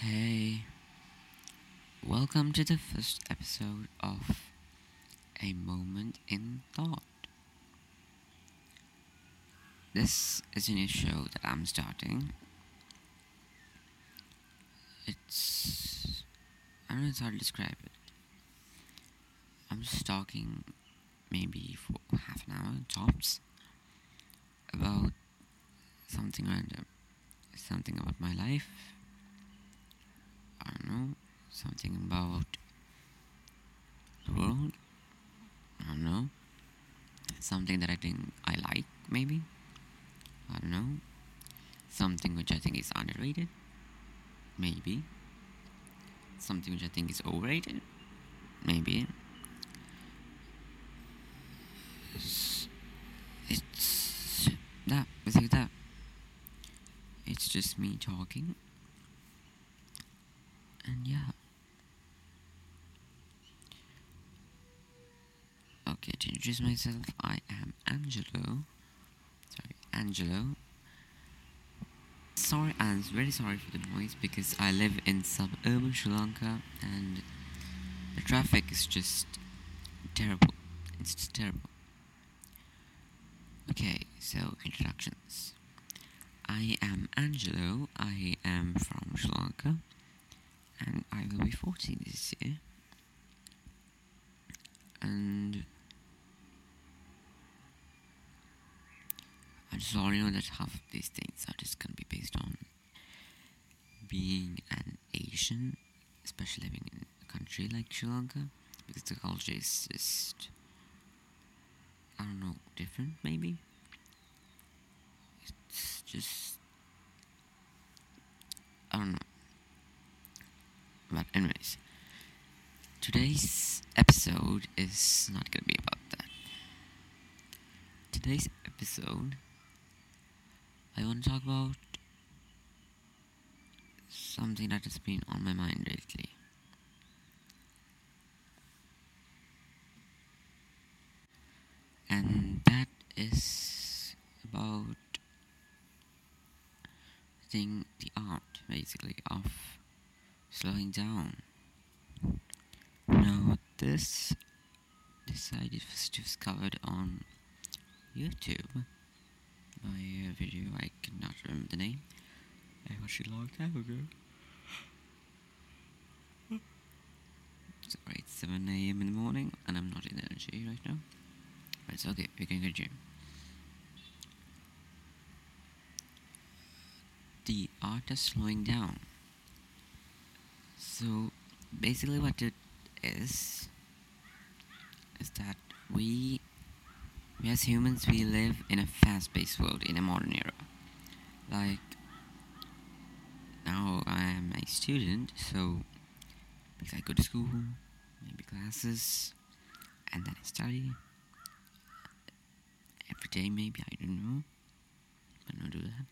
Hey, welcome to the first episode of A Moment in Thought. This is a new show that I'm starting. It's. I don't know how to describe it. I'm just talking maybe for half an hour, tops, about something random. Something about my life know, something about the world. I don't know. Something that I think I like, maybe. I don't know. Something which I think is underrated. Maybe. Something which I think is overrated. Maybe. It's, it's that, basically that. It's just me talking and yeah. Okay, to introduce myself, I am Angelo. Sorry, Angelo. Sorry, I'm very sorry for the noise because I live in suburban Sri Lanka and the traffic is just terrible. It's just terrible. Okay, so introductions. I am Angelo. I am from Sri Lanka and I will be 14 this year. And I just already know that half of these things are just gonna be based on being an Asian, especially living in a country like Sri Lanka, because the culture is just I don't know, different maybe. It's just I don't know. But anyways, today's episode is not gonna be about that. Today's episode, I want to talk about something that has been on my mind lately. And that is about thing the art basically of slowing down. Now this this I was discovered on YouTube by a uh, video I cannot remember the name. I watched it a long time ago. Sorry, it's 7 a.m. in the morning and I'm not in energy right now. But it's okay, we can continue. The art is slowing down. So basically, what it is is that we, as humans, we live in a fast-paced world in a modern era. Like now, I am a student, so because I go to school, maybe classes, and then I study every day. Maybe I don't know, but not do that.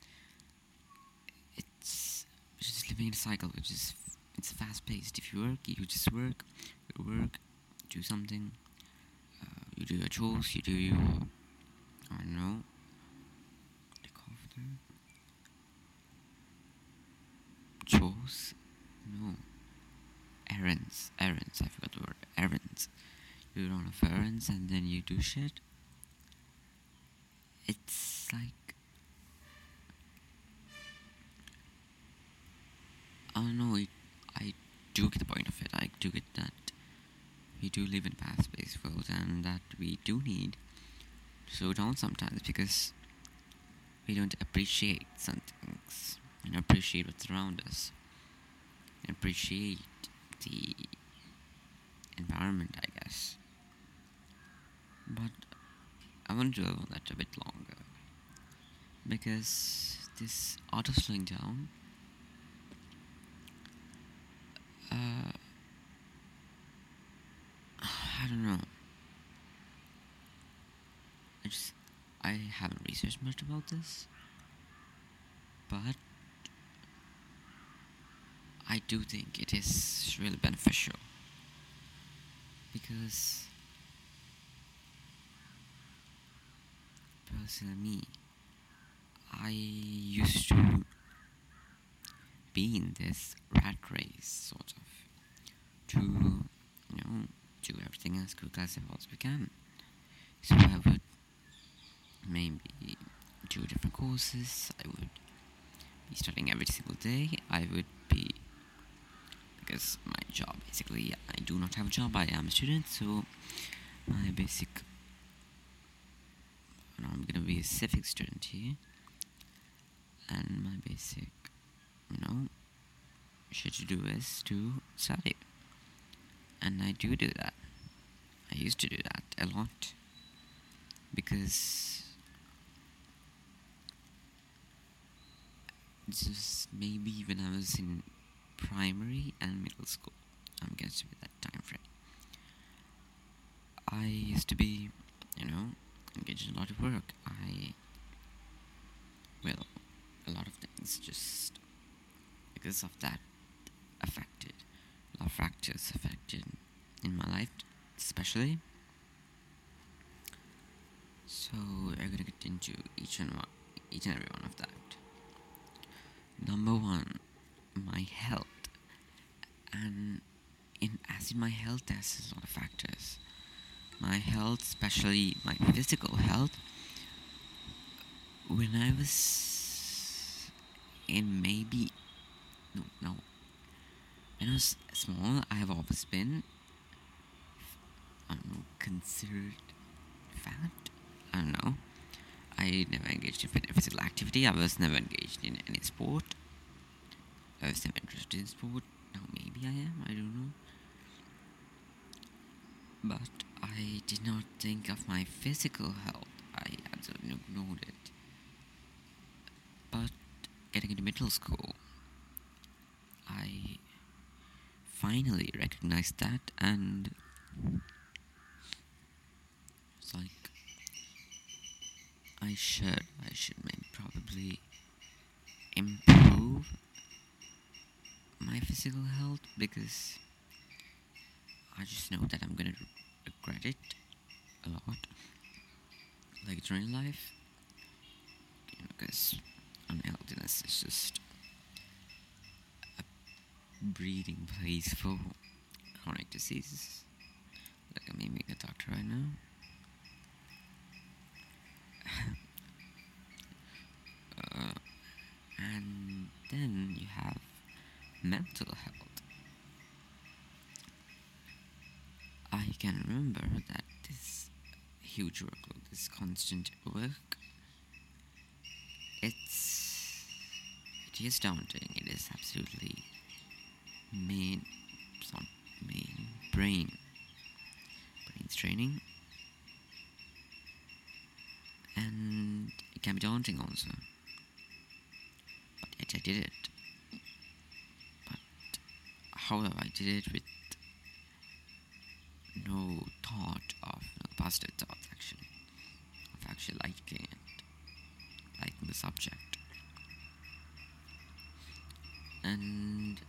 It's just living in a cycle, which is it's fast paced. If you work, you just work, you work, do something, you do your chores, you do your, I don't know, call them? Chores? No. Errands. Errands. I forgot the word. Errands. You run off errands and then you do shit. It's like. I don't know, it I do get the point of it. I do get that we do live in a fast-paced world and that we do need to slow down sometimes because we don't appreciate some things and appreciate what's around us and appreciate the environment, I guess. But I want to dwell on that a bit longer because this art of slowing down uh, I don't know. I just I haven't researched much about this, but I do think it is really beneficial because personally me I used to be in this rat race, sort of, to, you know, do everything as quick as I possibly can. So I would maybe do different courses. I would be studying every single day. I would be because my job basically I do not have a job. I am a student, so my basic. Know, I'm gonna be a civic student here, and my basic, you know, shit to do is to study, and I do do that. I used to do that a lot because just maybe when I was in primary and middle school, I'm guessing with that time frame. I used to be, you know, engaged in a lot of work. I, well, a lot of things just because of that affected, a lot of factors affected in my life, especially. So we're gonna get into each and one, each and every one of that. Number one, my health, and in as in my health, there's a lot of factors. My health, especially my physical health. When I was in maybe no no when I was small, I have always been I don't know, considered fat. I don't know. I never engaged in physical activity. I was never engaged in any sport. I was never interested in sport. Now maybe I am. I don't know. But I did not think of my physical health. I absolutely ignored it. But getting into middle school, I finally recognized that and it's like I should I should maybe probably improve my physical health because I just know that I'm gonna regret it a lot later in life. You know because unhealthiness is just a breeding place for chronic diseases. Like I'm aiming a doctor right now uh, and then you have mental health. I can remember that this huge workload, this constant work, it's it is daunting. It is absolutely main, not main brain, brain straining, and it can be daunting also. I did it. But however, I did it with no thought of no positive thoughts actually of actually liking it, liking the subject, and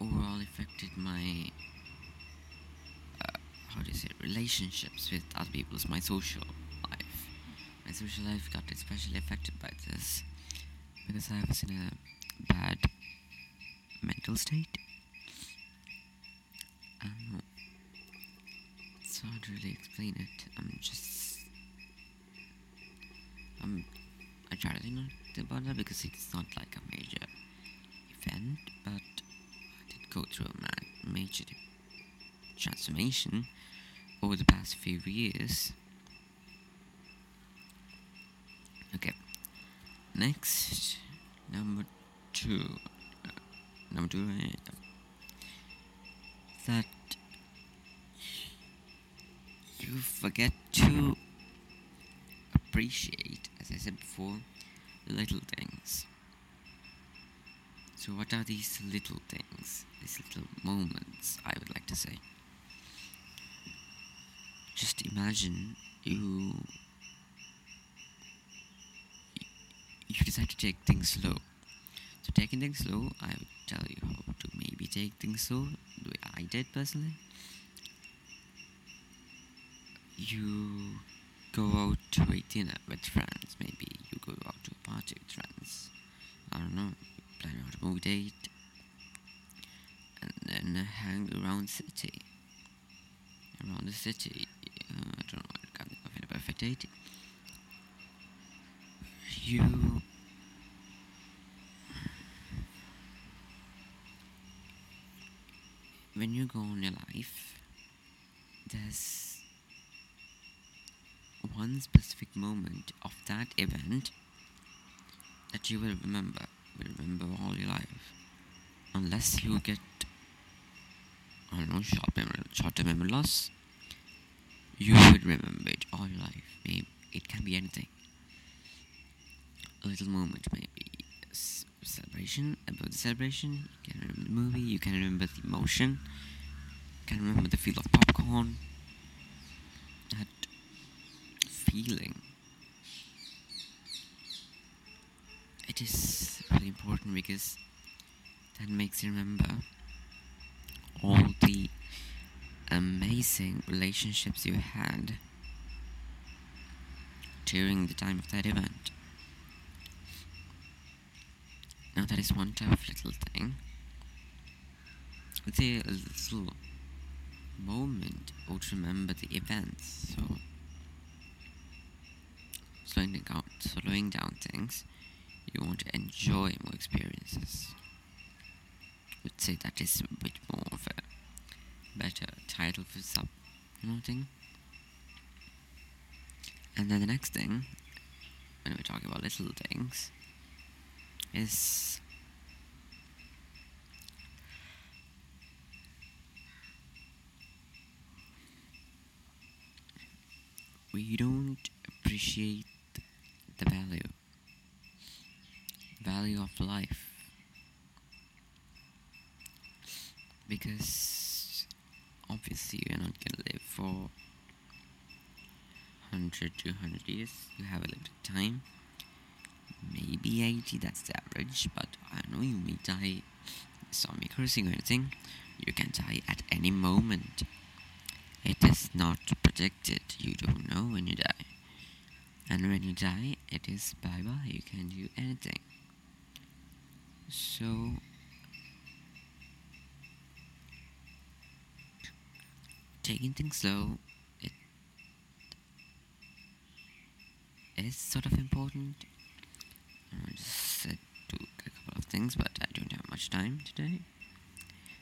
overall affected my uh, how do you say relationships with other people, my social life. My social life got especially affected by this because I was in a bad mental state. Know. It's hard to really explain it. I'm just. I'm. I try to think about that because it's not like a major event, but I did go through a ma- major transformation over the past few years. Okay. Next, number two. Number two, that you forget to appreciate, as I said before, little things. So, what are these little things, these little moments, I would like to say? Just imagine you you decide to take things slow. So taking things slow, I would tell you how to maybe take things slow, the way I did personally. You go out to a dinner with friends, maybe you go out to a party with friends. I don't know, plan out a movie date, and then hang around city. Around the city. Uh, I don't know. I can't of any perfect date. You. When you go on your life, there's one specific moment of that event that you will remember, will remember all your life, unless you get, I don't know, short memory, short-term memory loss. You would remember it all your life. Maybe it can be anything. A little moment, maybe celebration about the celebration. You can remember the movie. You can remember the emotion. You can remember the feel of popcorn. That feeling. It is really important because that makes you remember all the amazing relationships you had during the time of that event. Now, that is one of little thing. Let's a little moment or to remember the events. So, slowing down, slowing down things, you want to enjoy more experiences. Let's say that is a bit more of a better title for sub, you know, thing. And then the next thing, when we're talking about little things, is we don't appreciate the value value of life because obviously you're not gonna live for 100 200 years. You have a limited time maybe 80 that's the average but i know you may die. Stop me cursing or anything. You can die at any moment. It is not predicted. You don't know when you die. And when you die it is bye bye you can do anything. So taking things slow it is sort of important I just said to a couple of things, but I don't have much time today.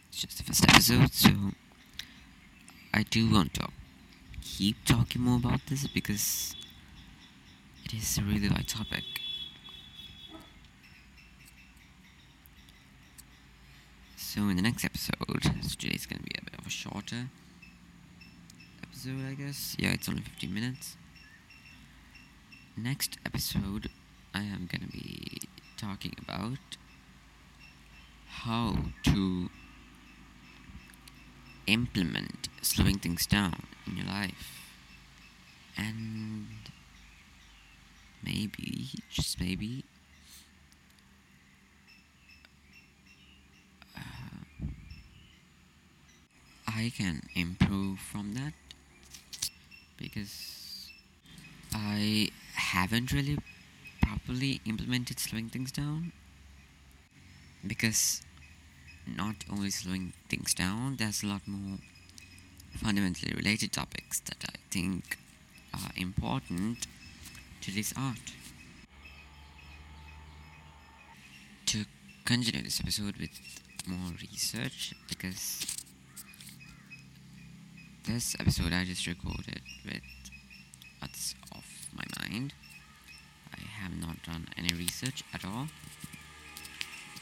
It's just the first episode, so I do want to keep talking more about this because it is a really light topic. So in the next episode, so today's gonna be a bit of a shorter episode, I guess. Yeah, it's only 15 minutes. Next episode, I am gonna be talking about how to implement slowing things down in your life. And maybe, just maybe, uh, I can improve from that because I haven't really properly implemented slowing things down because not only slowing things down, there's a lot more fundamentally related topics that I think are important to this art. To continue this episode with more research, because this episode I just recorded with what's off my mind. I have not done any research at all.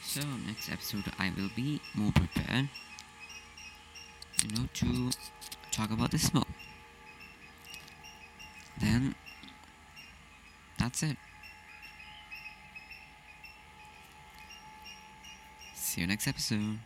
So next episode I will be more prepared. You know to talk about the smoke. Then that's it. See you next episode.